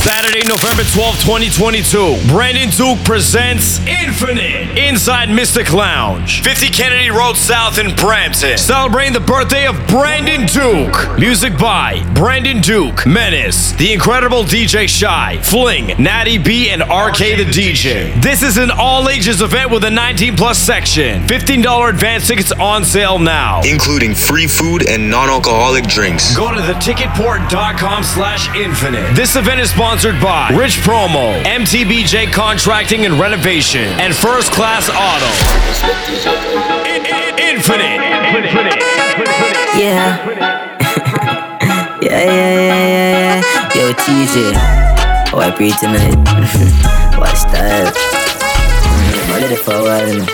Saturday, November 12, 2022. Brandon Duke presents Infinite inside Mystic Lounge, 50 Kennedy Road South in Brampton. Celebrating the birthday of Brandon Duke. Music by Brandon Duke, Menace, The Incredible DJ Shy, Fling, Natty B, and RK the DJ. This is an all ages event with a 19 plus section. $15 advance tickets on sale now. including free food and non-alcoholic drinks. Go to theticketport.com slash infinite. This event is sponsored by Rich Promo, MTBJ Contracting and Renovation, and First Class Auto. In- in- Infinite. Yeah. yeah, yeah, yeah, yeah, yeah. Yo, TJ. Oh, I pray tonight. Watch that. I'm ready for a while, you know.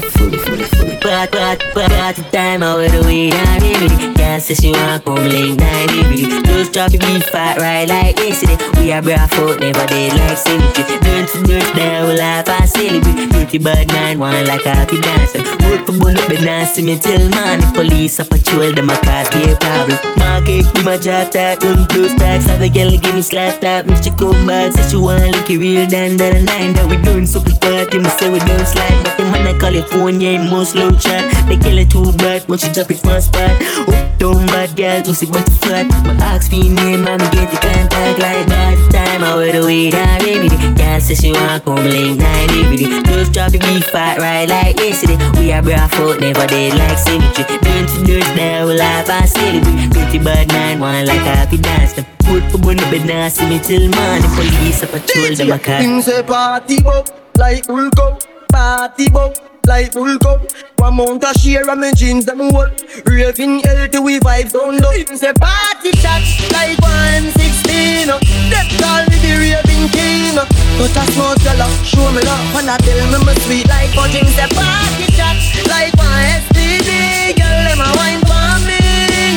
Fully, fully, But, but, but, but the time with the weed and baby. Can't say she want come late night, baby. Just drop the beat fat right like yesterday. We are barefoot, never dead like symmetry. Learn to do it there, we laugh and celebrate. Pretty bad man, one like happy dancer. Work for up, but now see me till man. The police a patrol, them a cause a problem. Market, give my job tag, run close tags. Have a girl give me slap tap. If she come back, say she want look it real down the line. That we doing super party, me say we don't slide. But them man I California, it most low chat. They kill it too bad, when she drop it one spot. Up, down, bad girl, pussy but flat. My for your name, man, get the contact like that. Time I with the weed, I baby. Girl say she want come late night, baby. Just drop the beat fat right like yesterday. We are barefoot, never dead like symmetry. Doing to dirt now, we laugh and celebrate. Pretty bad man, one like a happy dance. Put for bun up, but now see me till morning. Police a patrol, them a car. Him say party bop like bull cup, party bop like bull cup. One mount a share of me jeans them hold. Raving till we vibes low. Him say party shots like one M16. uh. Them call me the raving king. But a smart fella show me love and I tell me me sweet like. Him say party shots like one STD. Girl them a wine for me,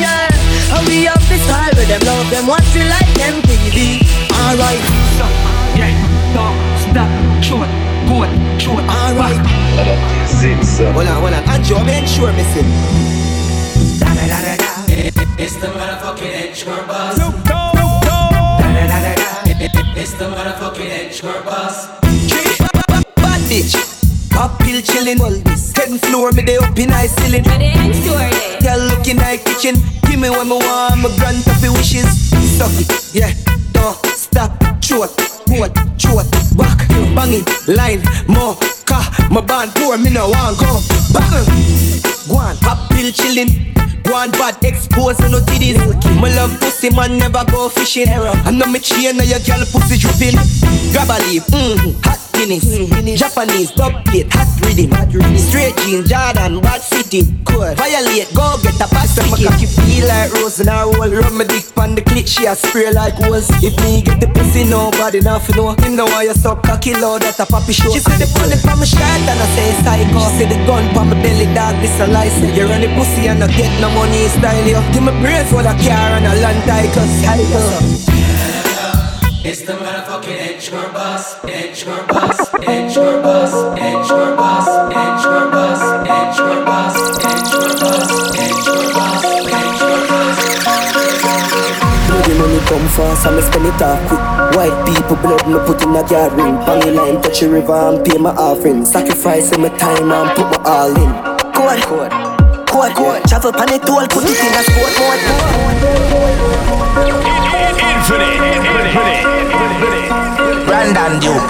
yeah. And we have this style with them love them watch we like MTV. Alright. Yeah, no, stop, short, good, short, Alright. Hold on, hold on. Andrew, I'm ensure me sing. Da da da da da. It's the motherfucking Edgecore bus. Look, go, Da da da da da. It's the motherfucking Edgecore bus. Bad bitch. Up hill chillin', second floor, me dey up in high ceiling. Girl looking like kitchen, give me what me want, me grant up wishes. Suck it, yeah, don't stop, short, hold, short, back, bang it, line, more, car, my band poor, me no want go, bang. Go on, pop pill chillin'. Go on bad, expose no titties. My love pussy man never go fishing. I know me chain, now your girl pussy dripping. Grab a leaf, mm, hot Guinness, Japanese, top plate, hot rhythm. Straight jeans, Jordan, bad city. Cool, violate, go get a pass. My cocky feel like rose and I roll. Rub my dick on the clit, she a spray like hose. If me get the pussy, nobody nothing know. Him know why you stop cocky low, that a poppy show. She said the bullet from my shirt and I say psycho. She said the gun from my belly, dog, this a license. You run the pussy and I get no money style, yo. Give me brains for the car and a land ticus. It's the motherfucking Edgecore bus. Edgecore bus. Edgecore bus. Edgecore bus. Edgecore bus. Edgecore bus. Edgecore bus. Edgecore bus. Edgecore bus. The money come fast and me spend it off quick. White people blood me put in a yard ring. Bangy line touch the river and pay my offering. Sacrificing my time and put my all in. Code, code, code. Travel pan it all, put it in a sport mode. Infinite. Infinite. Brandon Duke.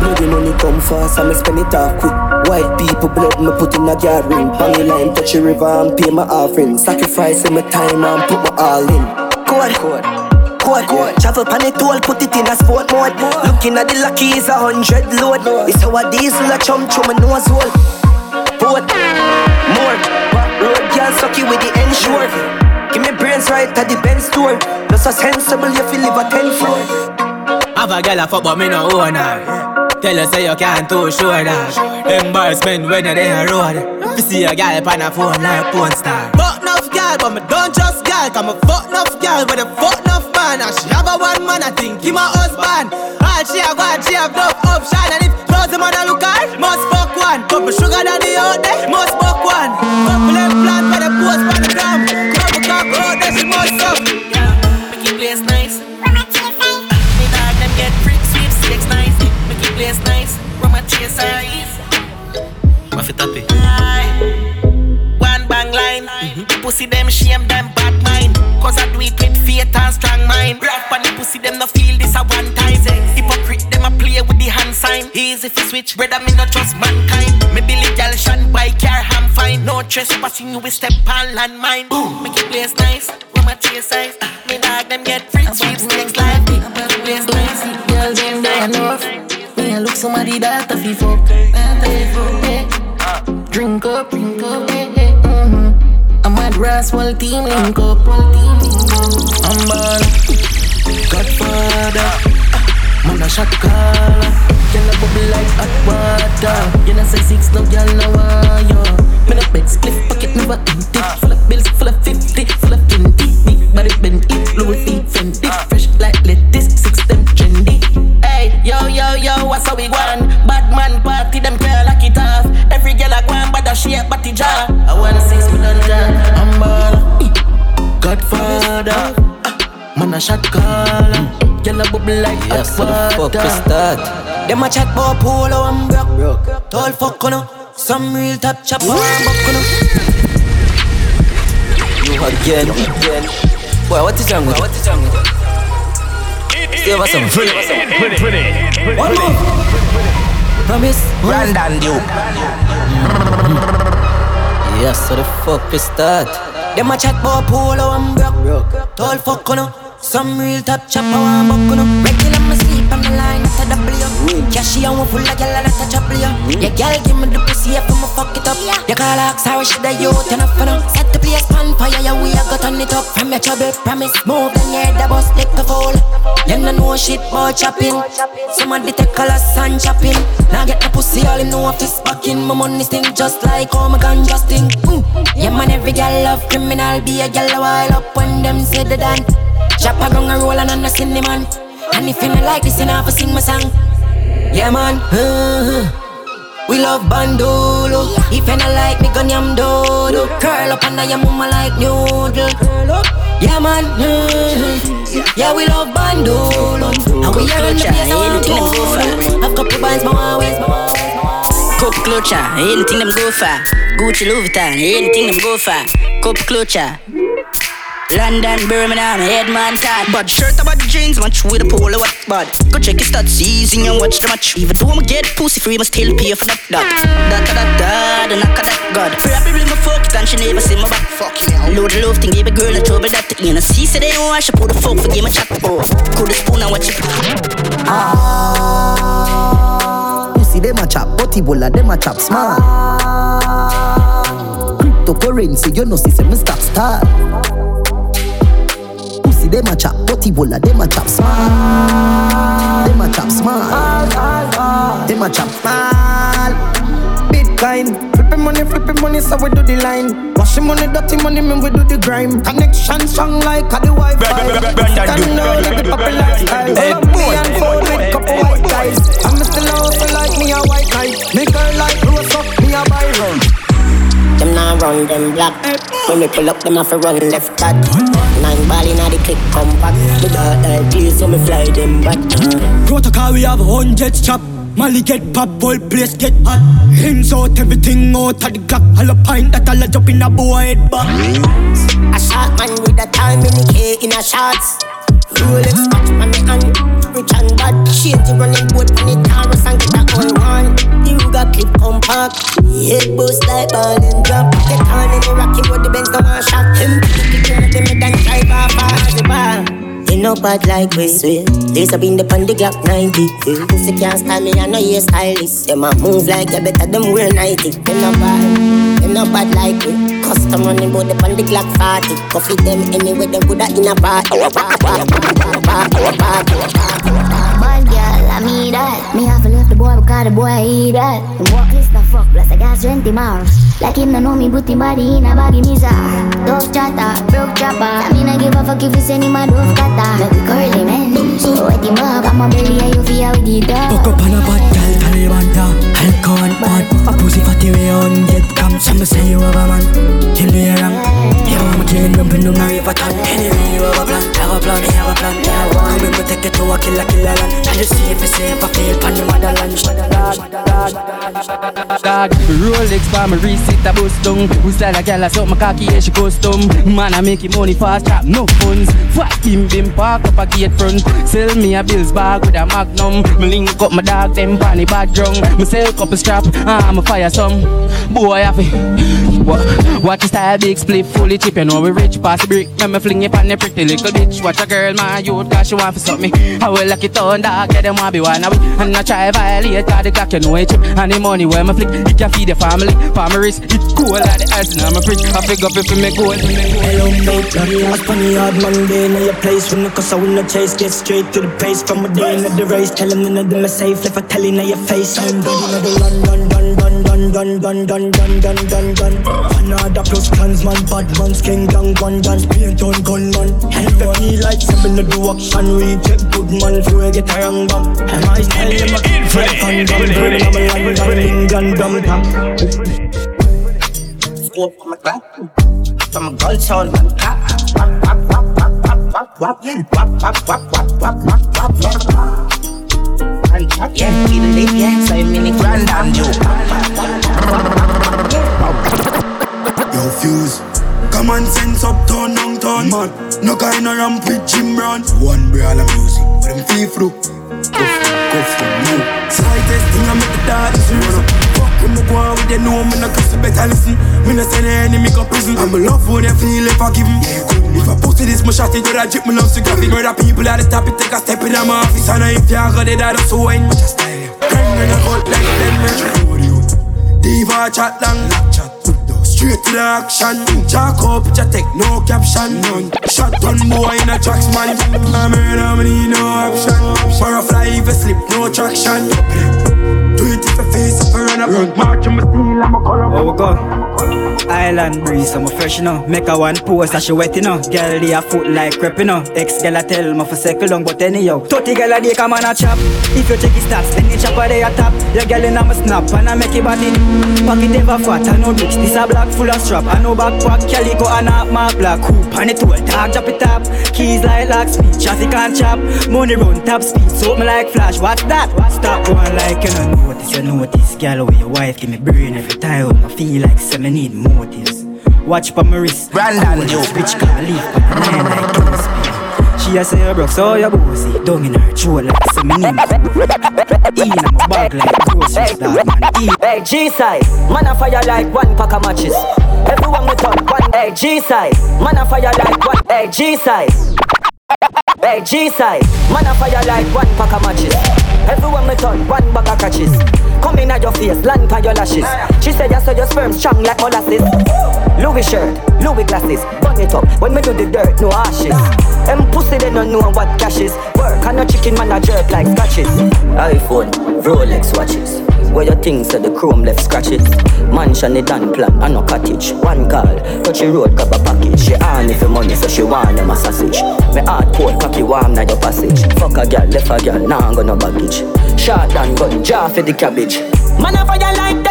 Bloody money come fast me spend it off quick. White people blood me put in a yard ring. Bangy line touch the river and pay my offering. Sacrificing my time and put my all in. Code, code. Code. Travel pan it all, put it in a sport mode. Looking at the lucky is a hundred load. It's how a diesel a chum chum a nose hole. Boat, more. Road girl sucky with the ensure. Give me brains right at the Benz store. Just so sensible, you feel live a ten floor. Have a girl a fuck but me no own her Tell her say you can't too sure that Embarrassment when you're there road If you see a girl on a phone like porn star girl, but me don't just girl. Cause me fuck enough girl with a fuck enough man. And she have a one man, I think he my husband. All she have got, she have no option. And if those man I look at, must fuck one. Couple me sugar daddy out there, must fuck one. Couple them plan for the post for the gram. Club cock out there, she must suck. Yeah, make it place nice. Me dog them get freak sweep, six nice. Make it place nice. Where my chase eyes. My fit happy. pussy them shame them bad mind. Cause I do it with faith and strong mind. Rap on the pussy them no feel this a one time. Hypocrite them a play with the hand sign. Easy if you switch, brother me not trust mankind. Me Billy Gal shan by car ham fine. No trespassing you we step on landmine. Boom, make it place nice. my chase size. Me dog them get free trips next life. Make it place nice. Girl them. Me I look somebody that a fi fuck, that a fi fuck. Eh. Drink up, drink up. Yeah. I'm at team link up. I'm ball. Godfather. Man a shot caller. Girl a bubble like hot water. You know say six no girl no you. Me no bed split pocket never empty. Full of bills, full of fifty, full of twenty. Big body bend it, Louis V Fendi. Fresh like lettuce, six them trendy. Hey, yo yo yo, what's how we want? Bad man party, them girl lock it off. Every girl a go and bad a shape, body jar. I Godfather. Ah, man a shot caller. Girl a bubble like hot Yes, so the fuck water. is that? Them a chat about polo and broke. Tall fuck on Some real top chopper and buck on You again, again. Boy, what is wrong with you? What is wrong with you? Save us some. One more. Promise. Brandon Duke. Mm. Yes, so the fuck is that? Them a chat about polo and broke. Tall fuck on Some real top chopper and buck on Regular me sleep on the line at a W. Cashy and one full of gyal that a trouble you. Yeah, gyal give me the pussy if I'ma fuck it up. You call her sorry she the youth and up for now. Set the place on fire, yeah we a got turn it up. From your trouble, promise. Move then yeah the bus lick the fall. You no know shit about chopping. Somebody take colors and chopping. Now get the pussy all in no office back in. My money sting just like oh my gun just sting. Mm. Yeah man, every girl love criminal. Be a girl a while up when them say the done. Chop a gun a roll and on the cinnamon. And if you not like this, you have to sing my song. Yeah man, uh-huh. we love bandolo. If you not like me, gun yam dodo. Curl up under your mama like noodle. Yeah man, uh-huh. yeah we love bandolo. And we are in the place I. I've couple bands, my always. Cup clutcher, anything them go for. Gucci Louis Vuitton, anything them go for. Cup clutcher. London, Birmingham, headman sad. Bad shirt about jeans, match with a polo what bad. Go check your stats, easy and watch the match. Even though I'ma get pussy free, must still pay for that. That, that, that, that, the knock of that God. Probably my fuck it and she never see my back. Fuck me. Load the love thing, give a girl a trouble that. You know, see, say they don't wash, I put the fuck for game a chat. Oh, cool the spoon and watch it. Ah. Pussy dem a chop, body bola dem a chop smart. Cryptocurrency, you know see say me stop start. Pussy dem a chop, body bola dem a chop smart. Dem a chop smart. Dem a chop smart. Bitcoin. Flipping money, flipping money, so we do the line. Washing money, dirty money, man, we do the grime. Connection strong like a the Wi-Fi. Stand out like the popular lifestyle. Hey, Pull up me boy, and boy, phone with couple white guys. I'm still also like me a white guy. Me girl like rose up, me a buy rum. Them now run them black. When we pull up, them have to run left that. Nine ball inna the click come back. Me got that clear, so me fly them back. Protocol we have hundreds chop. Molly get pop, whole place get hot. Hands out, everything out of the clock. All a pint that all a jump in a boy head back. A shot man with a time in the K in a shots. Rolex watch on the hand, rich and bad. The running boat on the Taurus and get all one. You got clip compact, head boost like ball and drop. Get on in the rocky road, the Benz no one shot. Him pick it up, them and drive off as the bar. They no bad like we swear. There's a been the on the Glock 90. Pussy can't style me, I know you stylist. Them a move like you better them wear 90. They no bad, they no bad like we. Custom running bout the on the Glock 40. Coffee them anyway, them coulda in a party. Bad girl, I mean that. Me have the boy because the boy eat that. The walk is the fuck, plus I got 20 miles. Like him, no know me, put him body in a baggy misa. Dove chatter, broke chopper. I mean, I give a fuck if you send him a dove cutter. Make curly man. So wet him up, I'm a belly, and you feel with the dog. Fuck up on a bad girl, Taliban da. Alcohol bad. A pussy fatty way on get come. Some say you have a man. Kill the aram. Yeah, I'm killing them in the river town. Anyway, you have a plan, have a plan, have a plan. Yeah, come in, we take it to a killer, killer land. Try to see if it's safe, I feel pan the motherland. Dog, Rolex for my wrist, it a bust down. We style a gal, I suck my cocky, yeah, she custom. Man, I make money fast, trap no funds. Fat him, bim, park up a gate front. Sell me a bills bag with a magnum. Me link up my dog, them panny bad drunk. Me sell couple strap, I'm a fire some. Boy, I feel. What, watch the style, big split, fully chip, you know we rich, pass the brick. Let me fling it on the pretty little bitch. Watch a girl, my youth, cause she want suck me. I will lock it on, get them want be one of it. And I try violate, cause the clock, you know it chip. And the money where me flick, it can feed the family. Farmers, it cool like the ice, and I'm a freak. I pick up if you make gold. Hello, mate, Johnny, I was funny hard Monday. Know your place from the cause I win the chase. Get straight to the pace from a day into the race. Tell them none of them are safe. If I tell you, now your face. Now the run, run, run, run, run, run, run, run, run, run, run, run. Another plus clans, man, bad man, skin gang, one dance, paint on gunman. And if you feel like something to do action, we check good man, if you get a wrong bum. And I style them a on drum, burn them a gun, England, drum, drum. Scope from a clap, from a gold soul, man, clap. Wap, wap, wap, wap, wap, wap, wap, wap, wap, wap, wap, wap, wap, wap. And yeah, kill it, yeah, so many grand and you. Yo, fuse. Common sense uptown, downtown, man. No kind of ramp with Jim. One brand of music, but them through. Go for, go for, no. Slightest thing I make the darkness run up. With me, go on with they know me, no cause you better listen. Me no send the enemy go prison. I'm a love for them feel if I give 'em. If I pussy this, my shot into that drip, me love to graphic. Murder people at the top, it take a step in my office. And if you got it, I don't so wine. Just style. Bang in a cut like them. Diva chat long, chat. Straight to the action. Jack up, ya take no caption. None. Shot on boy in a tracks man. I'm murder, me need no option. Firefly, if you slip, no traction. Do it if you face up, run up. March on my steel, I'm a color. There we go. Island breeze, I'm a fresh, you know. Make a one pose, that she wet, you know. Girl, they a foot like crep, you know. Ex girl, I tell me for second long, but anyhow. 30 girl, a day come on a chop. If you check it stats, then you chop a day a top. Your girl in a snap, and I make it body. Pocket ever fat, I know bricks. This a black full of strap. I know backpack, calico, and a mark black. Hoop, and it all tag, drop it up. Keys like lock speed, traffic and chop. Money run top speed, soap me like flash. What's that? Stop going like you don't notice, you notice. Girl, with your wife, give me brain every time. I feel like some me need motives. Watch pa my wrist. Brandon, you bitch can't leave pa my man like Kingspin. She a say her broke, so your bossy. Down in her throat like some me need. In my bag like groceries, dog man. E. Hey, G-side, man a fire like one pack of matches. Everyone we turn one. Hey, G-side, man a fire like one. Hey, G-side. Hey, G-side, man a fire like one pack of matches. Everyone me turn one bag of catches. Come in at your face, land by your lashes. She said you saw your sperm strong like molasses. Louis shirt, Louis glasses, burn it up. When me do the dirt, no ashes. Them pussy they don't know what cash is. Work and no chicken man a jerk like scratches. iPhone, Rolex watches. Where your things said the chrome left scratches. Mansion the done plan, and no cottage. One call, touch the road, grab a package. She on if money, so she want them a sausage. Me hard cold, cocky warm na your passage. Fuck a girl, left a girl, now nah, go no baggage. Shot and gun, jar for the cabbage. Man a fire like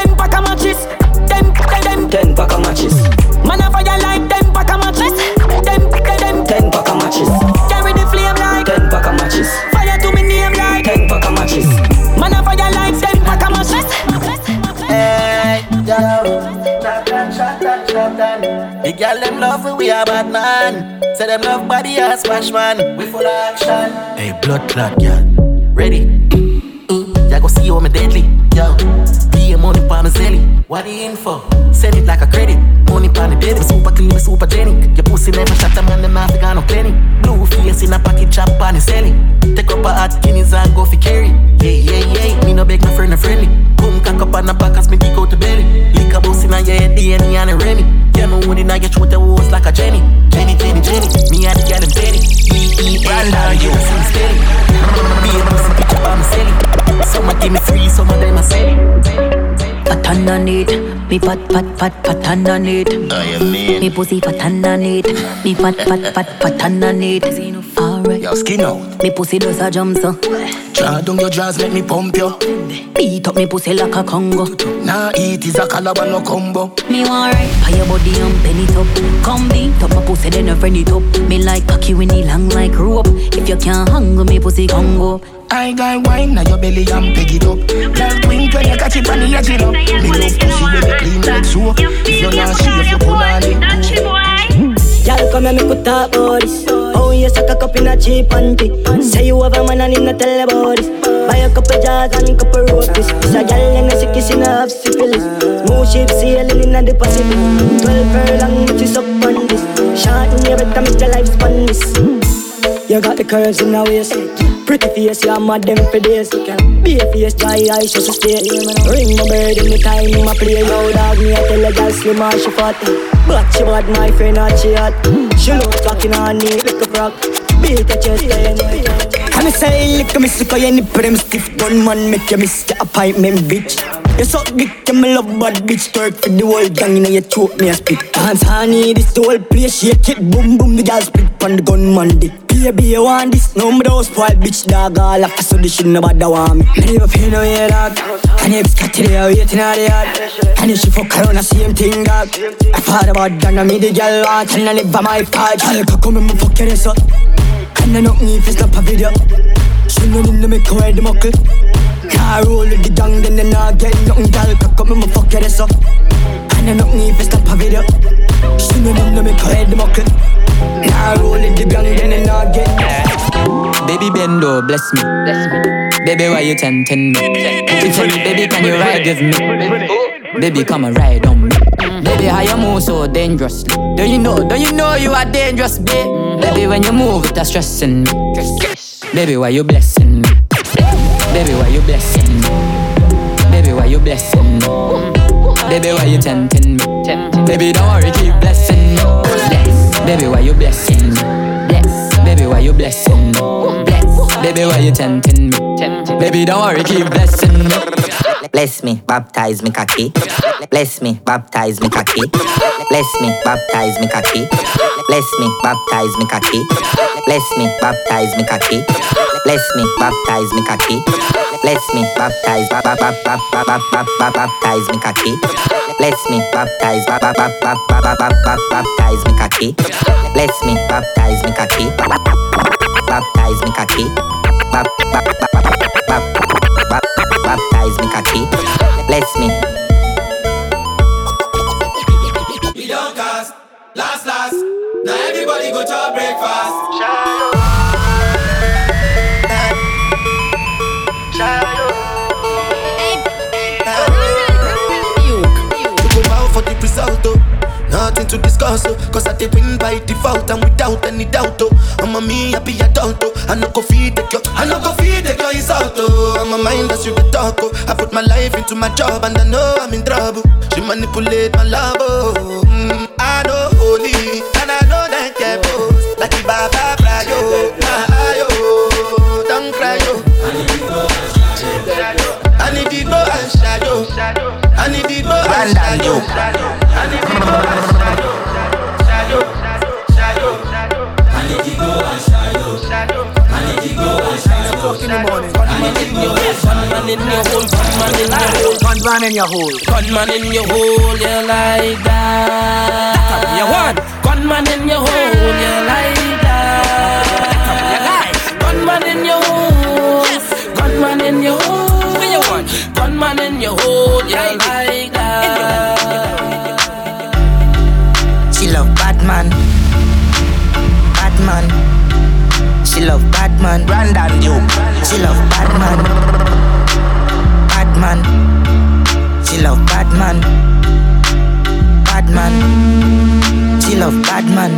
them love we, we a bad man. Say them love body as smash man. We full of action. Hey, blood clot girl, ready? Mm, ya go see how me deadly, yo. Pay money pa me zelly. What the info? Send it like a credit. Money pa the baby, super clean, me super genic. Your pussy never shut a man, them have to go no plenty. Blue face in a pocket, chop on the selling. Take up a hot guineas and go fi carry. Yeah, yeah, yeah. Me no beg my friend, a friendly. Boom, cock up on the back as me dig out the belly. Lick a boss in a your head, DNA and a Remy. You know when I get throat the walls like a Jenny. Jenny, Jenny, Jenny. Me and the girl in Betty. Me, me, Brandon, you steady. Be a pussy picture by me selling. Some give me free, some of them are pattern on it. Me fat fat fat pattern on it. I am mean. Me pussy pattern on it. Me fat fat fat pattern on it way. Yo, skin out. Me pussy does a jump so. Draw down your jaws, make me pump you. Beat up me pussy like a Congo. Nah, eat is a calabar no combo. Me want right by your body and bend it up. Come beat up my pussy, then you friend it up. Me like cocky when it long like rope. If you can't hang me pussy Congo. I got wine now your belly and peg it up. Girl, twink when you catch it on the edge, you know. Me love pussy when you clean like soap. If you're not shave, you pull on it. Y'all come here, make we talk about this. Oh, you suck a cup in a cheap panty. Say you have a man and him not tell about this. Buy a couple jars and a couple roasties. This a gal and a sick kissing have syphilis. Smooth ship sailing in the Pacific. Twelve furlong, which is up on this. Short in your better make your life span this. You got the curves in the waist. Pretty face, you're mad them for days. Be a face, dry eyes, just a stay. Ring my bird in the time, my play. Yo, dog, me, I tell a girl slim and she fat. But she bad, my friend, not she hot. She look talking on knee, like a frog. Beat your chest, I know And I say, lick me sick, I nip them stiff. Gunman, make you miss your appointment, bitch. You suck dick, you me love bad bitch. Twerk for the whole gang, you know you choke me a spit. Dance honey, this the whole place Shake it, boom boom, the girl split Pon the gunman dick Baby, you want this? No, me don't spoil bitch dog All after so this shit nobody want me. Me never feel no way dog And if cat today, I waiting on the yard And if she fuck around, the same thing dog. I thought about that, now me the girl want And I live by my part. Girl, come and me fuck your ass up. And I know me if it's not a video. She know in the make her the muckle Car roll with the gang, then they not get nothing Girl, come and me fuck your ass up And I know me if it's not a video She know in the make her wear the muckle Car roll with the gang, then they not get Baby Bendo, bless me. Bless me. Baby, why you tempting me? If you, baby, can you ride with me? Baby, come and ride on me. Baby, how you move so dangerously? Don't you know? Don't you know you are dangerous, babe? Baby, when you move, it's stressing me. Baby, why you blessing me? Baby, why you blessing me? Baby, why you blessing me? Baby, why you tempting me? Baby, don't worry, keep blessing me. Bless. Baby, why you blessing me? Bless. Baby, why you blessing me? Bless. Baby, why you tempting me? Baby, don't worry, keep blessing me. Bless me, baptize me cocky. Bless me, baptize me cocky. Bless me, baptize me cocky. Bless me, baptize me cocky. Bless me, baptize me cocky. Bless me, baptize me cocky. Bless me, baptize, ba ba ba ba ba ba ba ba baptize me cocky. Bless me, baptize, ba ba ba ba ba ba ba ba baptize me cocky. Bless me, baptize me cocky. Baptize me bap bap bap bap baptize me cocky. Bless me. We don't cast, last, last. Now everybody go to breakfast. You Nothing to discuss, oh. Cause I did win by default and without any doubt, oh. I'm a me happy adult, oh. I no go feed the girl, I no go feed the girl insult, oh. I'm a mind that's you the talk, oh. I put my life into my job and I know I'm in trouble. She manipulate my love, oh. Mm, I know holy and I know that get boss. Like the Baba Brayo, ayo. Don't cry, yo. I need to go and shadow. I need to go and shadow. I need to go and shadow. Shadow, shadow, shadow. I need to go and shadow. Shadow, I need to go and shadow. In the morning, gunman in your hole, gunman in your hole, gunman in your hole, gunman in your hole, you like that. Batman. Brandon Duke. She love Batman. Batman. She love Batman. Batman. She love Batman.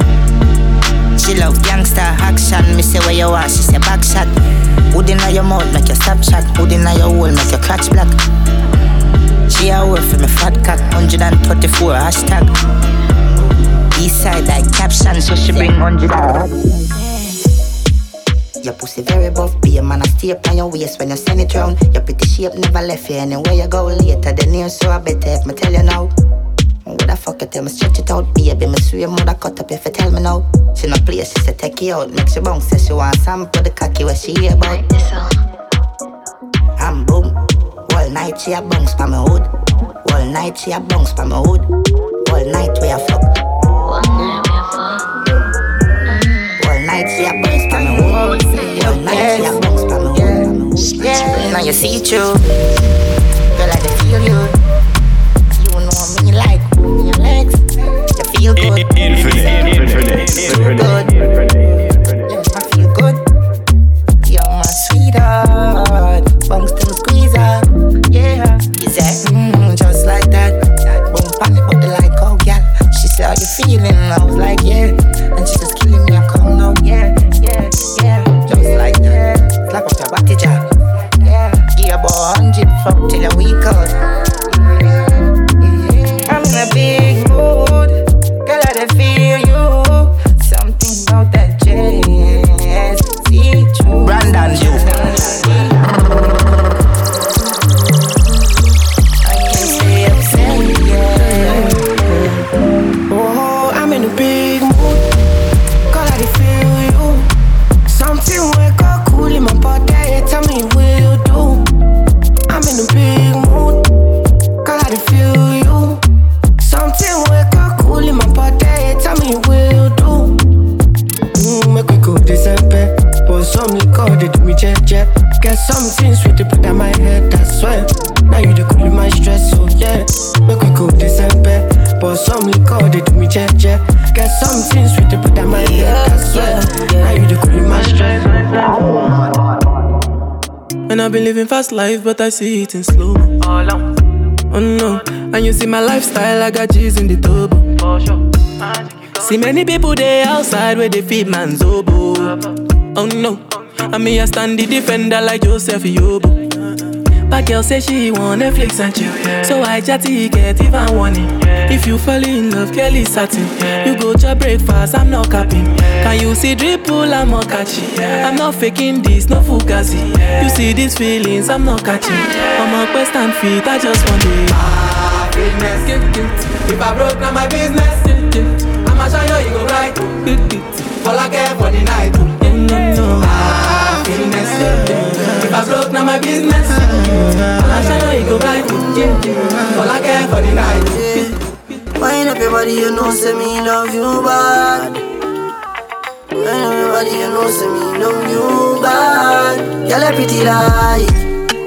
She love gangster action. Me say where you are, she say back shot. Hood inna your mouth make you stop shot. Hood inna your hole make your crotch black. She a work for me fat cock. 134 hashtag. East side like caption, so she bring 100 Your pussy very buff, be a man, I stay up on your waist when you send it round. Your pretty shape never left you anywhere you go later. The news so I better if me tell you now. What the fuck you tell me stretch it out, baby? Me swear mother cut up if you tell me now. She no play, she say take you out, make she bounce, say she want sample the cocky what she hear about. I'm uh. boom, all night she a bounce pa me hood, all night she a bounce pa me hood, all night we a fuck. All night she a bounce pa me hood, all night she a bounce pa me hood. Yeah, now you see through, girl I can feel you. You know me like your legs, you feel good. Infinite, infinite, infinite. Yeah, see it in slow. Oh no, and you see my lifestyle, I got G's in the turbo. See many people there outside where they feed man's oboe. Oh no, and me I stand the defender like Joseph Yobo. But girl say she want Netflix and chill, so I chatty get even warning. If you fall in love, Kelly satin. You go to breakfast, I'm not capping. Can you see dripple? I'm not catchy. I'm not faking this, no fugazi. You see these feelings, I'm not catching. I'm a quest and feet, I just want it. Ah, it. If I broke, now my business. I'ma show you, you go right. All I care for the night. Yeah, no, no. Ah, business, get it. If I broke, now my business. I'ma show you, you go right. Yeah, yeah. All I care for the night. Wine up your body, you know, say me love you bad. Wine up your body, you know, say me love you bad. Girl, a pretty like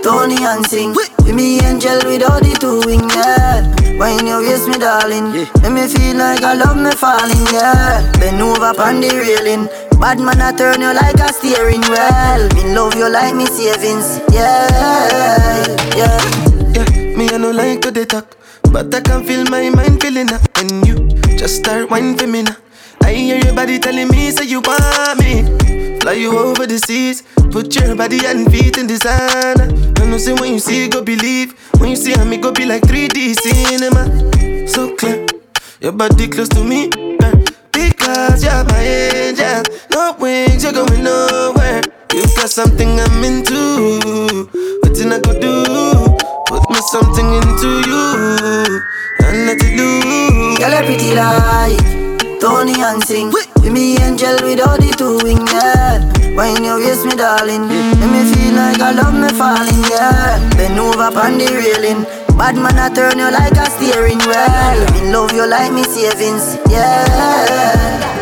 Tony and sing. With me angel with all the two wing, yeah. Wine your waist, me darling. Make me feel like I love me falling, yeah. Bend over on the railing. Bad man, I turn you like a steering wheel. Me love you like me savings, yeah, yeah. Yeah, me I no like to they talk, but I can feel my mind feeling up when you just start whining for me now. I hear your body telling me say you want me. Fly you over the seas, put your body and feet in designer. I know say when you see go believe, when you see me go be like 3D cinema. So clear, your body close to me, because you're my angel. No wings, you're going nowhere. You got something I'm into. What did I go do? Put me something into you and let it loose. Girl, a pretty like Tony and sing. With me angel without the two wing, yeah. Wine your waist, me darling. Make me feel like I love me falling, yeah. Bend over on the railing. Bad man, I turn you like a steering wheel. Me love you like me savings. Yeah,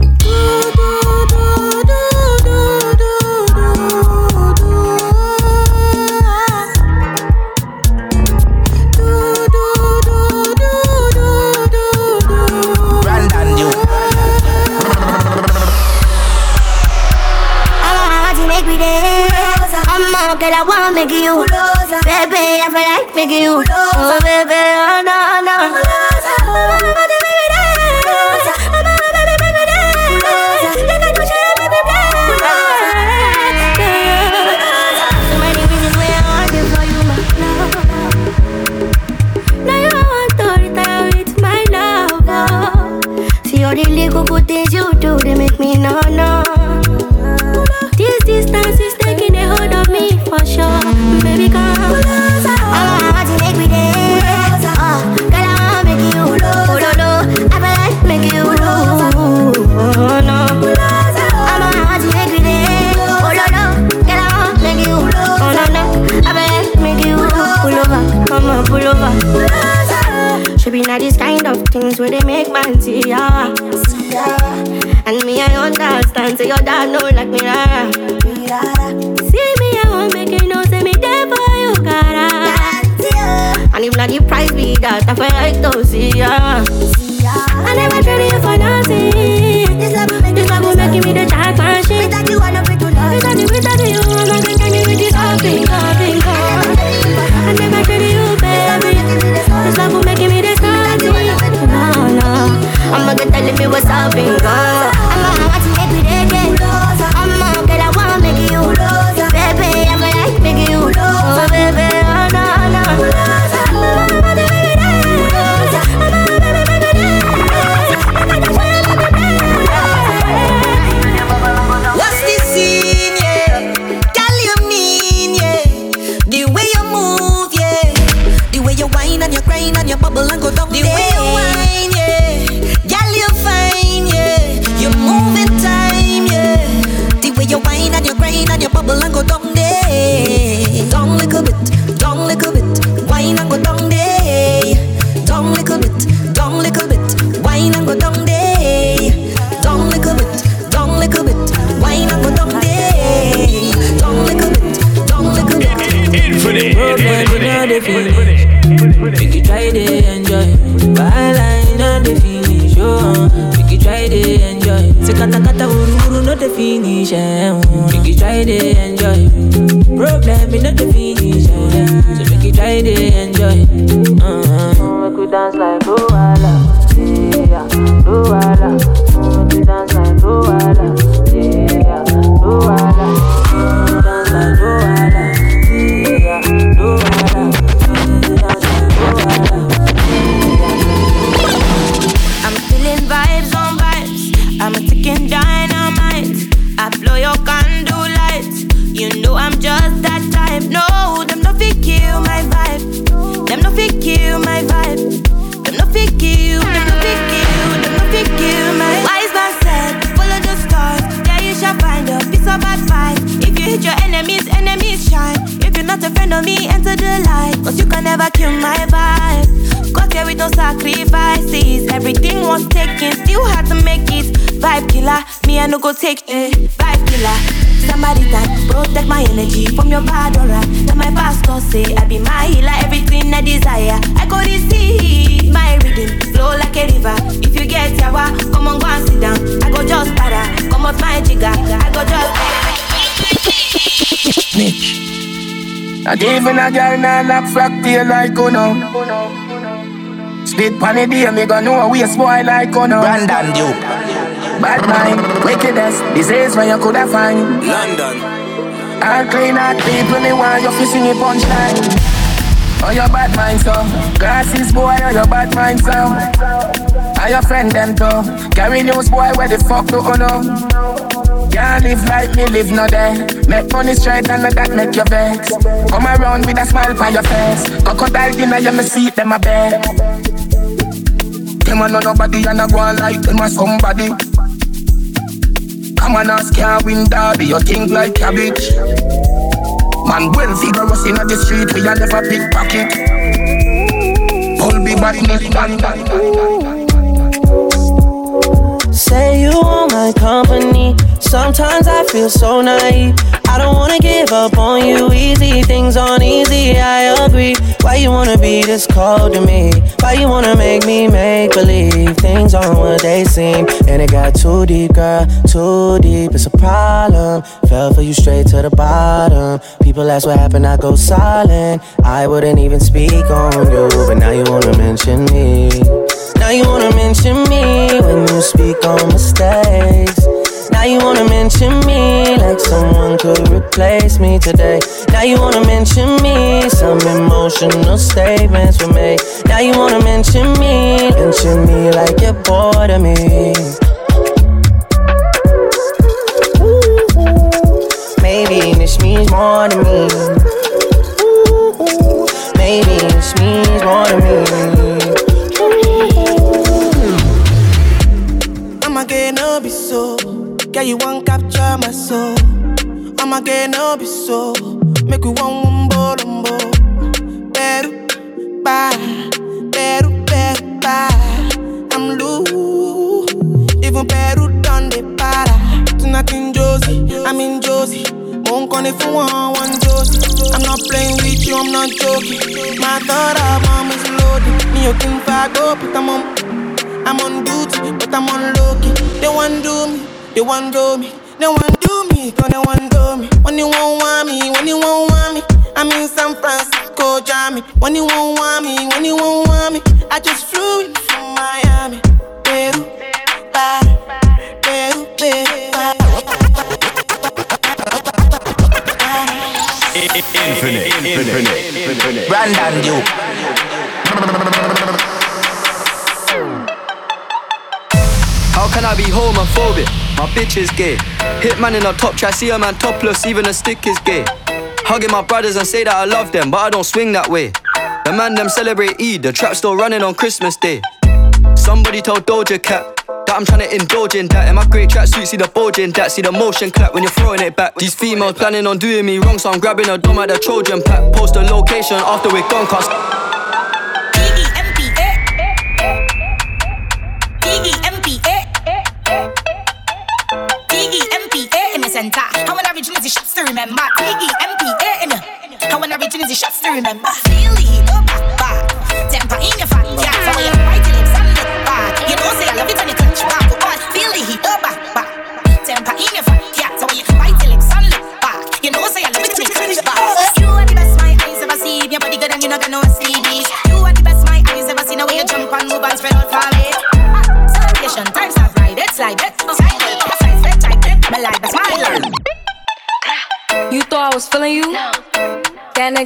Girl, I wanna make you Baby, I feel like making you Oh, baby, oh, no, no All the little good things you do, they make me no, no say your dad know like me, now. the finish. Make you try to enjoy. Byline not the finish. Oh, make you try to enjoy. Sekata kata ururu not the finish. Eh. Make you try to enjoy. Problem not the finish. Eh. So make you try to enjoy. Uh-huh. Make you dance like Luala, yeah, Luala. And even a girl now lap flock tail like you know. Spit pon the day, me gon' know we a spoil like you know. Brandon Duke. Bad mind, wickedness, disease where you coulda find. London. I'll clean out people, me want you fishing a punchline. Oh, your bad mind, so. Glasses, boy, oh, your bad mind, so. Are your friend them, though? Carry news, boy, where the fuck do you know? Can't live like me live no day. Make money straight and not that make your vex. Come around with a smile on your face. Crocodile dinner, you me see them a bed. Them a know nobody and a go on like them a somebody. Come on, ask can't win derby. You think like cabbage. Man, well figure us in the street. We a never pickpocket. Pull big body, big body. Say you want my company sometimes I feel so naive. I don't wanna give up on you easy. Things aren't easy, I agree. Why you wanna be this cold to me? Why you wanna make me make believe things aren't what they seem? And it got too deep, girl, too deep. It's a problem. Fell for you straight to the bottom. People ask what happened, I go silent. I wouldn't even speak on you, but now you wanna mention me. Now you wanna mention me when you speak on mistakes. Now you wanna mention me like someone could replace me today. Now you wanna mention me, some emotional statements were made. Now you wanna mention me, mention me like you're bored of me. Maybe this means more to me. Maybe this means more to me. I'ma get no be so. Girl, you want capture my soul. I'ma get no be so. Make you want wumbo lumbo. Peru, bye. Peru, beru, bye. I'm loose. Even Peru done the para. Tonight in Josie, I'm in Josie. Won't call it for one, one Josie. I'm not playing with you, I'm not joking. My thought of mom is loaded. Me, you can fuck up, but I'm on. I'm on duty, but I'm on low key. They want do me, they want do me, they want do me, they want do me. When you won't want me, when you won't want me, I'm in San Francisco, Jammy. When you won't want me, when you won't want me, I just flew in from Miami. Peru, bye, Peru. Infinite, infinite, infinite. Brandon Duke. How can I be homophobic? My bitch is gay. Hitman in a top try, see a man topless, even a stick is gay. Hugging my brothers and say that I love them, but I don't swing that way. The man them celebrate Eid, the trap still running on Christmas Day. Somebody told Doja Cat that I'm trying to indulge in that. In my grey tracksuit, see the bulge in that, see the motion clap when you're throwing it back. These females planning on doing me wrong, so I'm grabbing a dome at the Trojan pack. Post a location after we're gone, cause center. How when I reach the shots to remember. D-E-M-P-A in the. How when I reach the shots to remember. It, go back, back.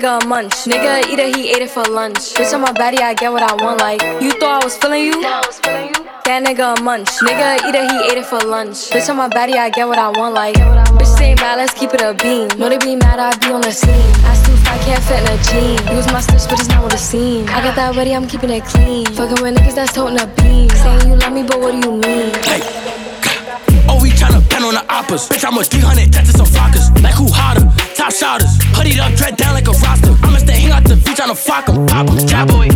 Nigga a munch. Nigga eat it, he ate it for lunch. Bitch on my body, I get what I want. Like you thought I was feeling you? That nigga a munch. Nigga eat it, he ate it for lunch. Bitch on my body, I get what I want. Like bitch ain't mad, let's keep it a beam. Know they be mad, I be on the scene. I still I can't fit in a jean. Use my stitch, but it's not what it seems. I got that ready, I'm keeping it clean. Fucking with niggas that's toting a beam. Saying you love me, but what do you mean? Oh, we tryna pen on the oppas. Bitch, I'm a 300 debt to some flockers. Like who hotter? Top shotters. Hoodied up, dread down like a roster. I'ma stay hang out the beach on a flock em. Pop em, job boy.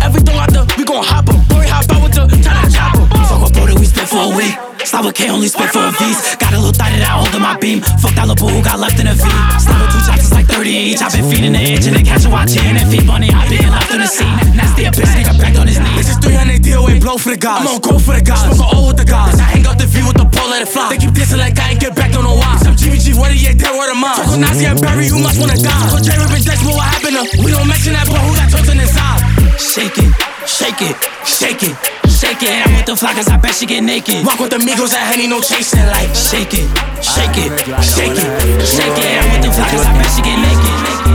Everything out the, we gon' hop em. Boy, hop out with the tryna China chopper. Fuck a boat we spent for a week. Stop with only spent for a V's. Got a little thought that I hold in my beam. Fuck that little boo who got left in a V. Stop with two choppers 38. I've been feeding the edge and the catch watch it. And feed money. I've been left on the scene. Nasty a bitch, nigga back on his knees. This is 300 DOA, blow for the gods. I'm on go for the guys. Smoke all with the gods, I hang out the view with the pole, let it fly. They keep dissing like I ain't get back, don't know why. Some GBG, what are you, dead, word of I? Talk on Nazi and Barry, you must wanna die. So J Rip and Dex, what happened to? We don't mention that, but who got chosen inside? Shake it shake it, shake it. Shake it, I'm with the flockers, I bet she get naked. Walk with the Migos, that Henny, no chasing. Like, shake it, shake it, shake it, shake it. I'm with the flockers, I bet she get naked.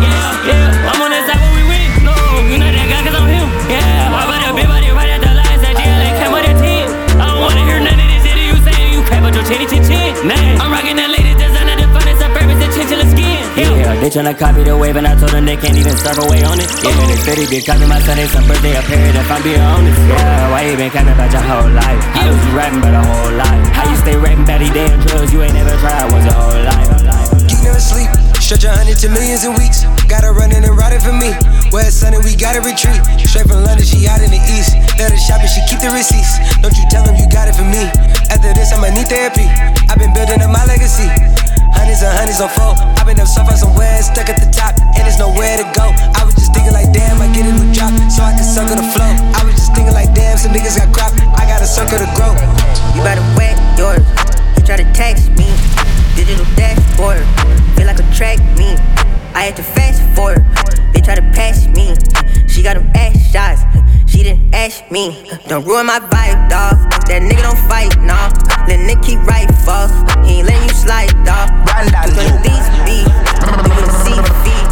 Tryna copy the wave and I told them they can't even serve away on it. Yeah, they steady be copying my son, it's a birthday, a period if I'm being honest. Yeah, why you been capping about your whole life? How was you rapping about a whole life? How you stay rapping about these damn drugs you ain't never tried? once a whole life? You never sleep. Stretch a hundred to millions in weeks. Gotta run in and riding for me. West Sunday, we gotta retreat. Straight from London, she out in the east. Let her shop and she keep the receipts. Don't you tell them you got it for me. After this, I'ma need therapy. I've been building up my legacy. Hundreds and hundreds on four. I've been up so far somewhere, stuck at the top, and there's nowhere to go. I was just thinking like, damn, I get a new drop, so I can suck on the flow. I was just thinking like, damn, some niggas got crop, I got a circle to grow. You better wet yours. You try to text me, digital dashboard. Feel like a track me. I had to fast forward. They try to pass me. She got them ass shots. She didn't ask me. Don't ruin my vibe, dog. That nigga don't fight, nah. Let Nick keep right, fuck. He ain't letting you slide, dawg. We gonna these be. See feet.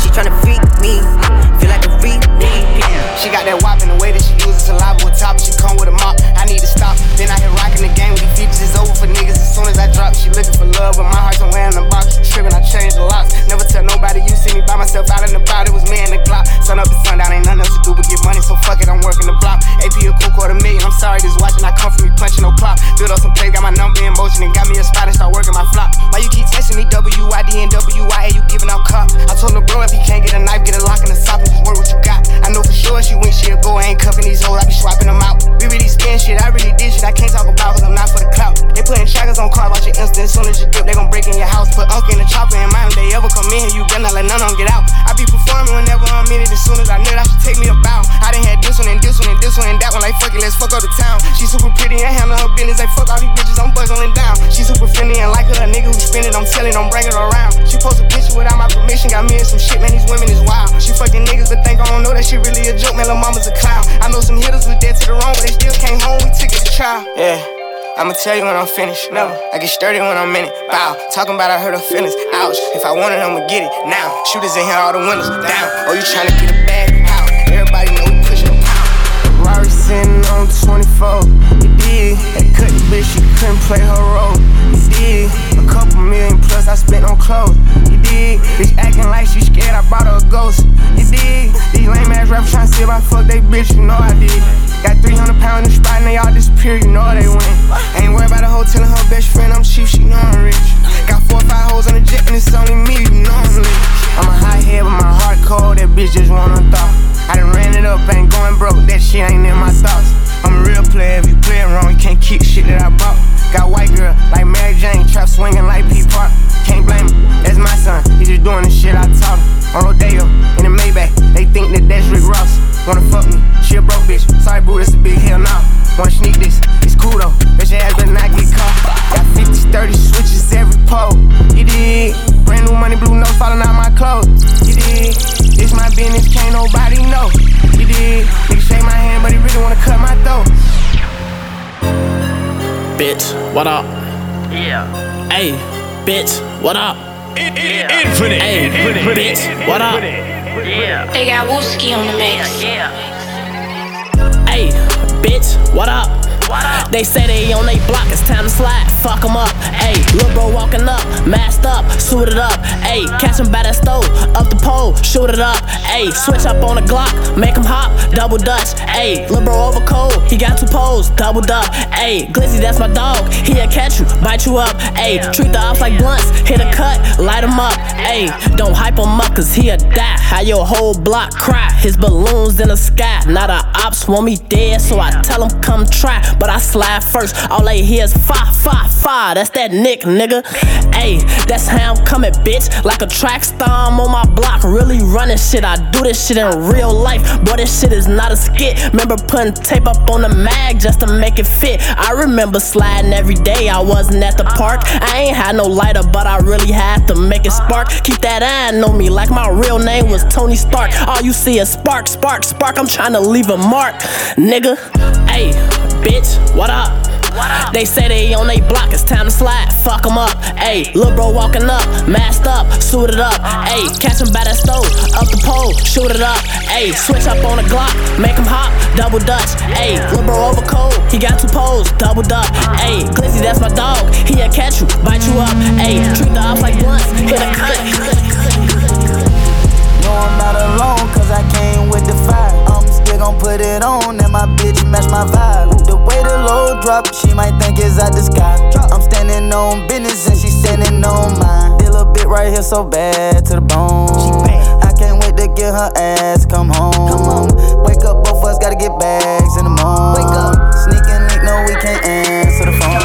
She tryna freak me. Feel like a freak me. She got that wop in the way that she uses saliva with top. She come with a mop. I need to stop. Then I drop. She looking for love, but my heart's somewhere in the box. Trippin', I changed the locks. Never tell nobody you see me by myself out in the crowd. It was me and the clock. Sun up and sundown, ain't nothing else to do but get money. So fuck it, I'm working the block. AP a cool quarter million. I'm sorry, just watching. I come from me punching no clock. Build up some plays, got my number in motion and got me a spot and start working my flop. Why you keep texting tell you when I'm finished. Never. I get sturdy when I'm in it. Bow. Talking about I hurt her feelings. Ouch. If I want it, I'ma get it now. Shooters in here, all the windows down. Oh, you tryna get a bag? How? Everybody know we pushing a pound. Rari sitting on 24. You did. That cut bitch, she couldn't play her role. You did. A couple million plus I spent on clothes. You did. Bitch acting like she scared. I brought her a ghost. You did. These lame ass rappers tryna see if I fuck they bitch. You know I did. Got 300 pounds in the spot and they all disappear. You know they win. Ain't worried about a hoe telling her best friend I'm cheap. She know I'm rich. Got four or five hoes on the jet and it's only me. You know I'm lit. I'm a hot head, but my heart cold. That bitch just wanna thought. I done ran it up, ain't going broke. That shit ain't in my thoughts. I'm a real player. If you play it wrong, you can't kick shit that I bought. Got white girl like Mary Jane, trap swinging like P Park. Can't blame him, that's my son. He just doing the shit I taught him. On Rodeo, in the Maybach, they think that that's Rick Ross. Wanna fuck me, she a broke bitch. Sorry, boo, that's a big hell now. Wanna sneak this, it's cool though. Bet your ass better not get caught. Got 50s, 30 switches every pole. You dig? Brand new money, blue notes falling out my clothes. You dig? It's my business, can't nobody know. You dig? Nigga shake my hand, but he really wanna cut my throat. Bitch, what up? Yeah. Hey, bitch, what up? Infinite. Hey, Infinite. bitch, what up? Yeah. They got Wooski on the mix. Yeah. Hey, bitch, what up? They say they on they block, it's time to slide. Fuck 'em up. Ayy, lil' bro walking up, masked up, suited up. Ayy, catch him by that stove, up the pole, shoot it up. Ayy, switch up on the Glock, make him hop, double dutch. Ayy, lil' bro over cold, he got two poles, doubled up. Ayy, Glizzy, that's my dog, he'll catch you, bite you up. Ayy, treat the ops like blunts, hit a cut, light him up. Ayy, don't hype him up, cause he'll die. How your whole block cry, his balloons in the sky. Now the ops want me dead, so I tell him come try. But I slide first, all they hear is fa, fa, fa. That's that Nick, nigga. Ayy, that's how I'm coming, bitch. Like a track star, I'm on my block, really running shit. I do this shit in real life, but this shit is not a skit. Remember putting tape up on the mag just to make it fit. I remember sliding every day, I wasn't at the park. I ain't had no lighter, but I really had to make it spark. Keep that eye on me like my real name was Tony Stark. All you see is spark, spark, spark. I'm trying to leave a mark, nigga. Ayy, bitch, what up? They say they on they block, it's time to slide. Fuck 'em up. Ayy, lil' bro walking up, masked up, suited up. Ayy, catch him by that stove, up the pole, shoot it up. Ayy, switch up on the Glock, make him hop, double dutch. Ayy, lil' bro over cold, he got two poles, doubled up. Ayy, Glizzy, that's my dog, he'll catch you, bite you up. Ayy, treat the ops like blunts, hit a cut. No, I'm not alone, cause I came with the fire. I'm still gon' put it on, and my bitch match my vibe low drop, she might think it's out the sky. I'm standing on business and she's standing on mine. Deal a bit right here so bad to the bone. I can't wait to get her ass come home. Come on. Wake up, both of us gotta get bags in the morning. Wake up, sneak and leak, no, we can't answer the phone.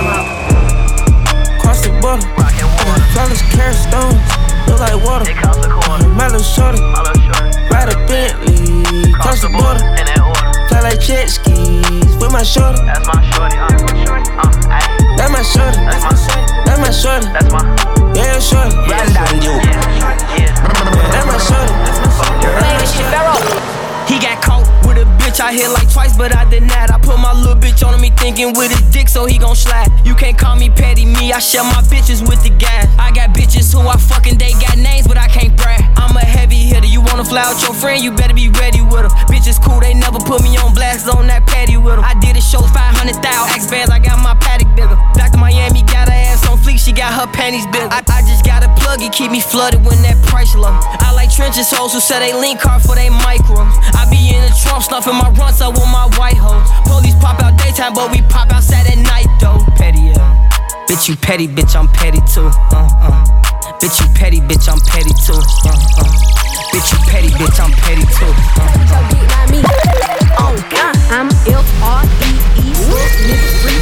Cross the border, fellas carry stones, look like water. My little shorty, ride a Bentley, cross the border, fly like jet skis with my shorty. That's my shorty, uh, shorty, uh, That's my shorty. That's my shorty. That's my shorty. That's my. Yeah, shorty. Brandon, you. Yeah, yeah. That's my shorty. That's my shorty. He got caught with a bitch I hit like twice, but I did not. I put my little bitch on him, he thinking with his dick, so he gon' slide. You can't call me petty, me, I share my bitches with the guys. I got bitches who I fucking, they got names, but I can't brag. I'm a heavy hitter, you wanna fly out your friend, you better be ready with them. Bitches cool, they never put me on blast on that patty with. I did a show 500,000 X bands, I got my paddock bigger. Back to Miami, got her ass on fleek, she got her panties bigger. I, I just got a plug, it keep me flooded when that price low. I like trenches hoes who sell they link card for they micros. I be in the trunk, stuffing my runs up with my white hoe. Police pop out daytime, but we pop outside at night though. Petty, yeah. Bitch, you petty, bitch, I'm petty too. Uh, uh. Bitch, you petty, bitch, I'm petty too. Uh, uh. Bitch, you petty, bitch, I'm petty too. Uh, uh. Oh, God, I'm F R E E, nigga free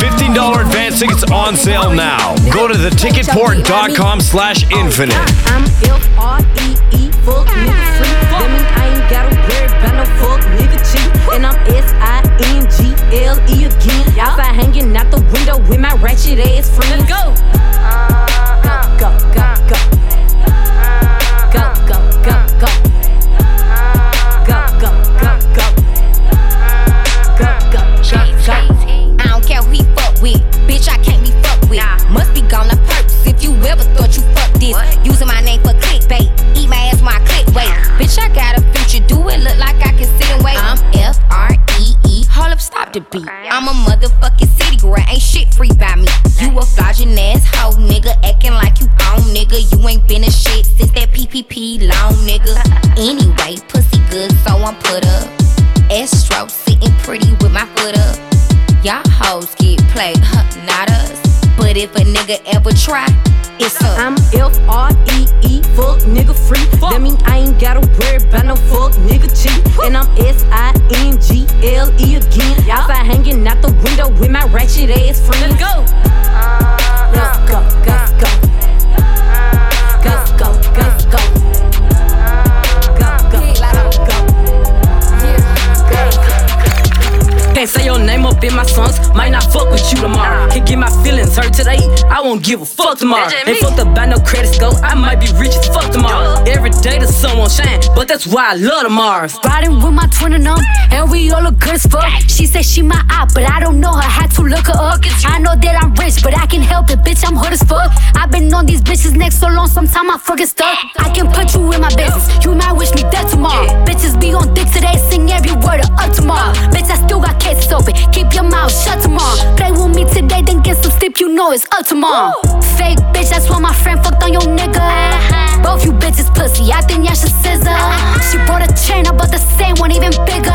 $15 advance tickets on sale now. Go to theticketport.com slash infinite. I'm F R E E, fuck nigga free. That mean I ain't gotta worry about no fuck nigga cheat. And I'm S I N G L E again. Y'all Outside hanging out the window with my ratchet ass friends. Let's go. Go, go, go, go. Go, Bitch, I got a future. Do it look like I can sit and wait? I'm F R E E. Hold up, stop the beat. I'm a motherfucking city girl. Ain't shit free by me. You a flogging ass hoe, nigga. Acting like you own, nigga. You ain't been a shit since that PPP long, nigga. Anyway, pussy good, so I'm put up. Astro sitting pretty with my foot up. Y'all hoes get played, huh? But if a nigga ever try, it's up. I'm F R E E, fuck nigga free. Fuck. That mean I ain't gotta worry about no fuck nigga cheat. And I'm S I N G L E again. Outside hanging out the window with my ratchet ass friends. Let's go. Let's go, go, go. Go, go, go, go. Can't say your name up in my songs, might not fuck with you tomorrow. Can hurt today, won't give a fuck tomorrow. Ain't fucked up by no credit score, I might be rich as fuck tomorrow. Every day the sun won't shine, but that's why I love tomorrow. Riding with my twin and um, and we all look good as fuck. She said she my eye, but I don't know her. Had to look her up. I know that I'm rich, but I can help it, bitch. I'm hood as fuck. I've been on these bitches next so long, sometimes I forget stuck. I can put you in my business. You might wish me dead tomorrow. Bitches be on dick today, sing every word of up tomorrow. Bitch, I still got cases open. Keep your mouth shut tomorrow. Play with me today, then get some sleep. You know it's up tomorrow. Fake bitch, that's why my friend fucked on your nigga. Both you bitches pussy, I think y'all should scissor. She bought a chain, I bought the same one, even bigger.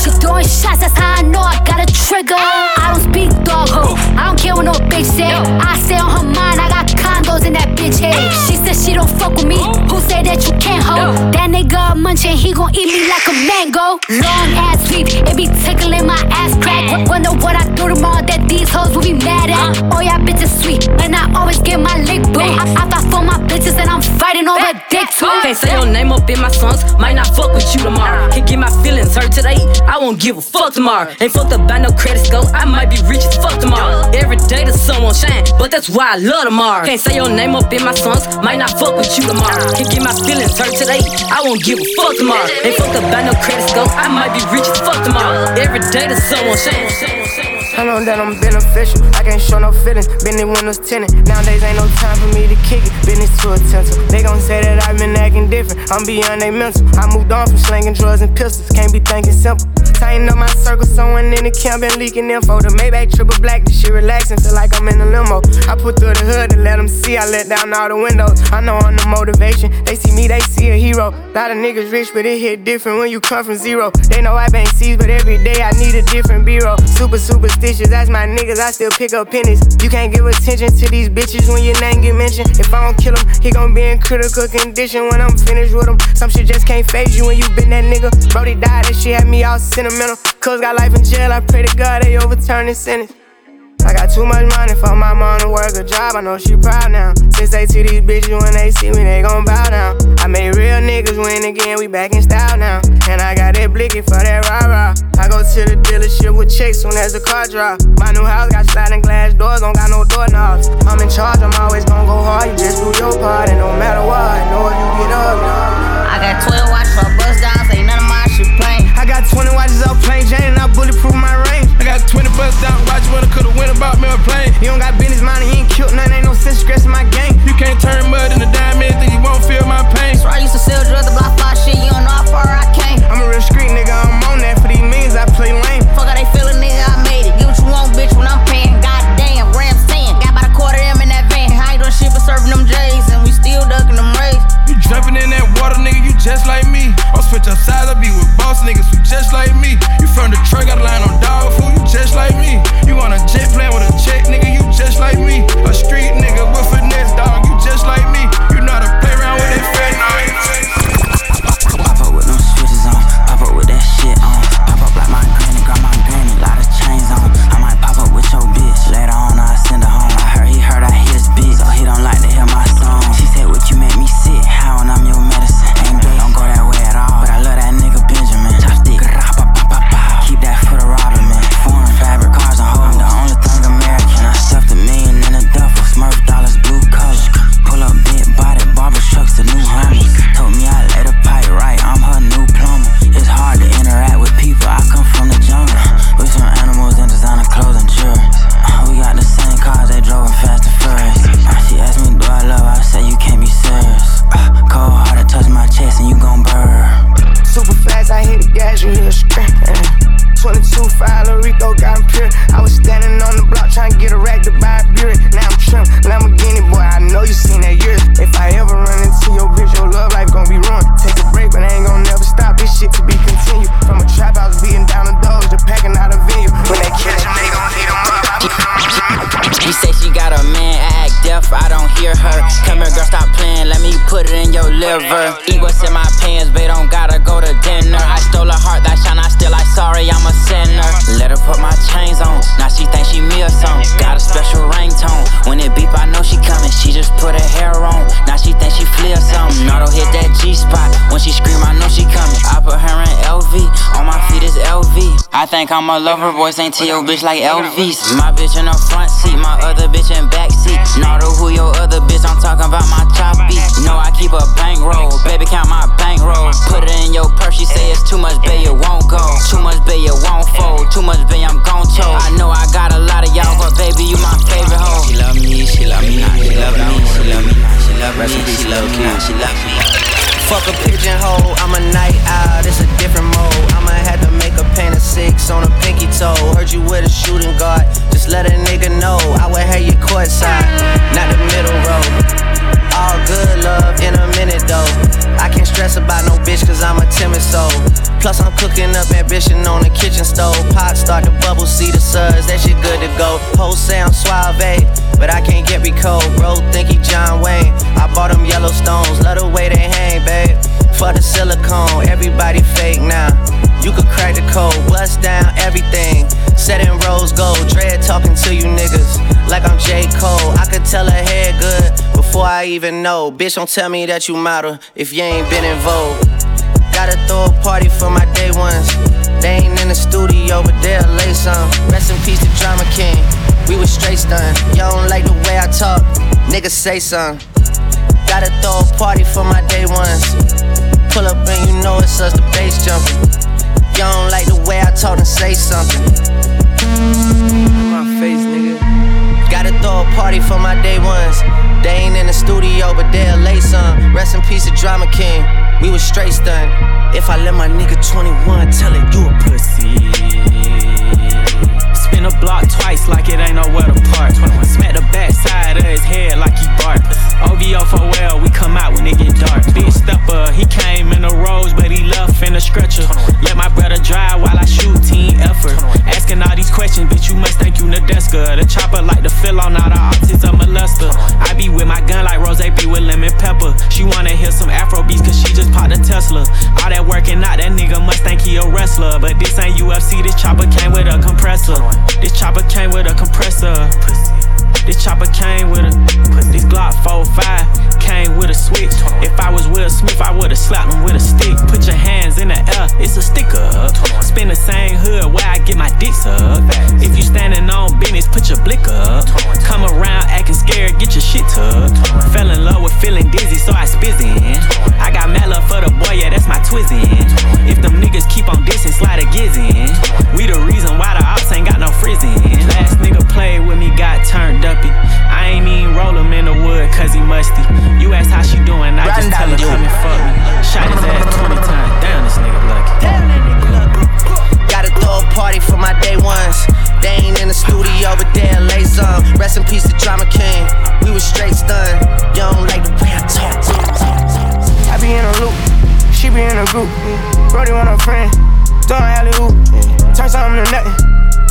She throwing shots, that's how I know I got a trigger. I don't speak dog ho, I don't care what no bitch say. I say on her mind, I got condos in that bitch head. She said she don't fuck with me, who say that you can't hold? That nigga munching, he gon' eat me like a mango. Long ass sweep, it be tickling my ass crack. W- Wonder what I do tomorrow that these hoes will be mad at. Oh yeah, bitches sweet, and I always get my lick boo. I, I fight for my bitches and I'm fighting over dick too. Can't say your name up in my songs, might not fuck with you tomorrow. Can't get my feelings hurt today, I won't give a fuck tomorrow. Ain't fucked up by no credit score, I might be rich as fuck tomorrow. Every day the sun won't shine, but that's why I love tomorrow. Can't say your name up in my songs, might not fuck with you tomorrow. Can get my feelings hurt today, I won't give a fuck tomorrow. Ain't fucked by no credit score, I might be rich as fuck tomorrow. Every day the sun won't. I know that I'm beneficial. I can't show no feelings. Been in windows tinted. Nowadays ain't no time for me to kick it. Business too attentive. They gon' say that I've been acting different. I'm beyond they mental. I moved on from slinging drugs and pistols. Can't be thinking simple. Tighten up my circle, someone in the camp been leaking info. The Maybach triple black, this shit relaxing, feel like I'm in a limo. I put through the hood and let them see, I let down all the windows. I know I'm the motivation, they see me, they see a hero. Lot of niggas rich, but it hit different when you come from zero. They know I bang C's, but every day I need a different bureau. Super, super superstitious, that's my niggas, I still pick up pennies. You can't give attention to these bitches when your name get mentioned. If I don't kill him, he gon' be in critical condition when I'm finished with him. Some shit just can't phase you when you been that nigga. Brody died, that shit had me all sentimental. Cuz got life in jail, I pray to God they overturn this sentence. I got too much money for my mom to work a job. I know she proud now. Since they see these bitches when they see me, they gon' bow down. I made real niggas win again, we back in style now. And I got that blicky for that rah rah. I go to the dealership with checks soon as the car drop. My new house got sliding glass doors, don't got no doorknobs. I'm in charge, I'm always gon' go hard. You just do your part, and no matter what, I know if you get up. I got 12 watch for bust downs, ain't none of my shit plain. I got 20 watches up plain Jane, and I bulletproof my range. I got 20 bucks down watch when I could've went about me a plane. You don't got business mind, you ain't killed nothing, ain't no sense stressing my game. You can't turn mud into diamonds, then you won't feel my pain. So I used to sell drugs to block five shit, you don't know how far I came. I'm a real street nigga, I'm on that for these millions, I play lame. Fuck how they feelin', jumping in that water, nigga, you just like me. I'll switch up sides, I be with boss niggas who just like me. You from Detroit, got a line on dog food, you just like me. You on a jet plane with a check, nigga, you just like me. A street nigga with finesse, dog, you just like me. You know how to play around with that fat I'm a lover, boy, ain't to your bitch like Elvis. My bitch in the front seat, my other bitch in back seat. Nardo, who your other bitch? I'm talking about my choppy. No, I keep a bankroll, baby, count my bankroll. Put it in your purse, she say it's too much, babe, it won't go. Too much, babe, it won't fold. Too much, babe, I'm gon' choke. I know I got a lot of y'all, but baby, you my favorite hoe. She love me, she love me, nah, she love me, she love me, nah, she love me, she love me, nah, she love me. Fuck a pigeonhole, I'm a night owl, it's a different mode. I'ma have to make a paint of six on a pinky toe. Heard you with a shooting guard, just let a nigga know. I would have you courtside, not the middle row. All good love in a minute though. I can't stress about no bitch cause I'm a timid soul. Plus I'm cooking up ambition on the kitchen stove. Pot start to bubble, see the suds, that shit good to go. Whole sound suave, but I can't get recode. Bro, think he John Wayne. I bought them Yellowstones, love the way they hang, babe. For the silicone, everybody fake now. You could crack the code, bust down everything. Set in rose gold, dread talking to you niggas like I'm J. Cole. I could tell her head good before I even know. Bitch, don't tell me that you model if you ain't been in vogue. Gotta throw a party for my day ones. They ain't in the studio, but they'll lay some. Rest in peace to Drama King. We was straight stunned. Y'all don't like the way I talk. Niggas say something. Gotta throw a party for my day ones. Pull up and you know it's us, the bass jumping. Y'all don't like the way I talk and say something. My face, nigga. Gotta throw a party for my day ones. They ain't in the studio, but they'll lay some. Rest in peace to Drama King. We was straight stunned. If I let my nigga 21 tell it, you a pussy. A block twice like it ain't nowhere to park. Smack the backside of his head like he bark. OVO for well, we come out when it get dark. Big stepper, he came in a rose, but he left in a stretcher. Let my brother drive while I shoot team effort. Asking all these questions, bitch, you must think you Nadeska. The chopper like to fill on all the optics of molester. I be with my gun like Rose be with lemon pepper. She wanna hear some Afro beats cause she just popped a Tesla. All that working out, that nigga must think he a wrestler. But this ain't UFC, this chopper came with a compressor. This chopper came with a compressor. This chopper came with a this Glock 45 came with a switch. If I was Will Smith, I would've slapped him with a stick. Put your hands in the air, it's a sticker. Spin the same hood where I get my dicks up. If you standing on business, put your blick up.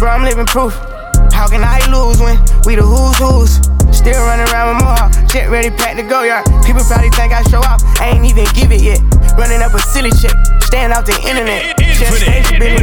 I'm living proof. How can I lose when we the who's who's? Still running around with more. shit ready, packed to go, yard. People probably think I show off. I ain't even give it yet. Running up a silly chick, staying out the internet. Just stage Billy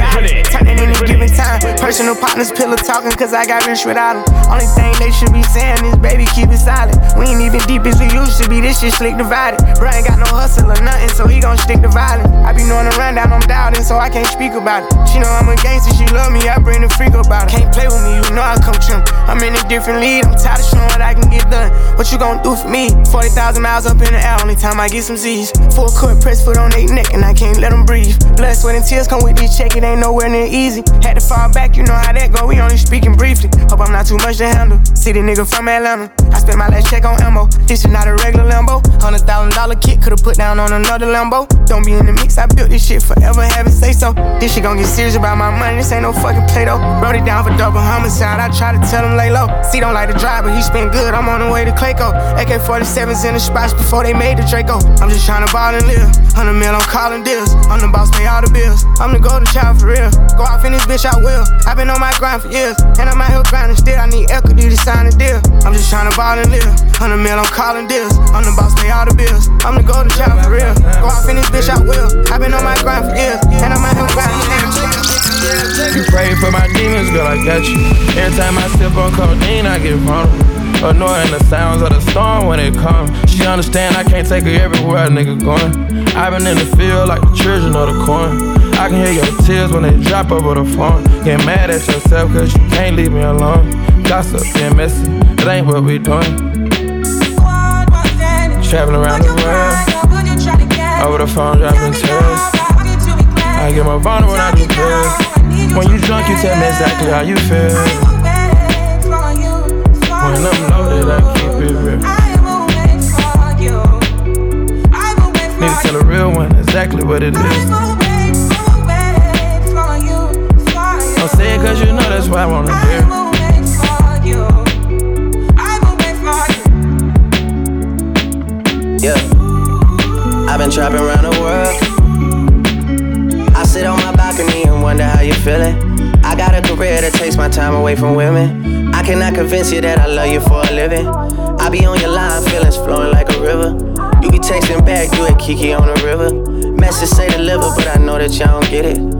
turning any given time. Personal partners, pillow talking, cause I got rich without them. Only thing they should be saying is, baby, keep it silent. We ain't even deep as we used to be. This shit slick divided. Bro ain't got no hustle or nothing, so he gon' stick to violence. I be knowing the rundown, I'm doubting, so I can't speak about it. She know I'm a gangster, she love me, I bring the freak about it. Can't play with me, you know I come trim. I'm in a different league, I'm tired of showing what I can get done. What you gon' do for me? 40,000 miles up in the air, only time I get some Z's. Full court press foot on they neck, and I can't let them breathe. Blood, sweat, and tears come with this check, it ain't nowhere near easy. Had to fall back, you know how that go, we only speaking briefly. Hope I'm not too much to handle. City nigga from Atlanta, I spent my last check on ammo. This is not a regular Lambo. Hundred thousand dollar kit, could've put down on another Lambo. Don't be in the mix, I built this shit forever, have it say so. This shit gon' get serious about my money, this ain't no fucking play though. Wrote it down for double homicide, I try to tell him lay low. See, don't like to drive, but he spent good, I'm on the way to Clayco. AK 47s in the spots before they made the Draco. I'm just trying to ball and live. 100 mil, I'm calling deals. I'm the boss, pay all the bills. I'm the golden child for real. Go off in this bitch, I will. i been on my grind for years, and I'm out here grinding still. I need equity to sign a deal. I'm just trying to ball and live. 100 mil, I'm calling deals. I'm the boss, pay all the bills. I'm the golden child for real. Go off in this bitch, I will. i been on my grind for years, and I'm out here grinding. Still. You pray for my demons, girl, I got you. Every time I sip on codeine, I get vulnerable. Annoying the sounds of the storm when it comes. She understand I can't take her everywhere a nigga going. I've been in the field like the children of the corn. I can hear your tears when they drop over the phone. Get mad at yourself cause you can't leave me alone. Gossip and messy, that ain't what we doing. Traveling around the world. Over the phone, dropping tears. I get more vulnerable when I do pills. When you drunk, you tell me exactly how you feel. When I'm loaded, I keep it real. Need to tell a real one exactly what it is. Don't say it cause you know that's why I wanna hear. Yeah, I've been trapping around the world. I sit on my balcony and wonder how you're feeling. I got a career that takes my time away from women. I cannot convince you that I love you for a living. I be on your line, feelings flowing like a river. You be texting back, you at Kiki on the river. Message say deliver, but I know that y'all don't get it.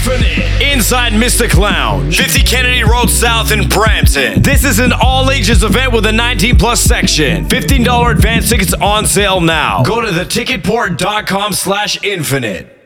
Inside Mystic Lounge, 50 Kennedy Road South in Brampton. This is an all ages event with a 19 plus section. $15 advance tickets on sale now. Go to theticketport.com slash infinite.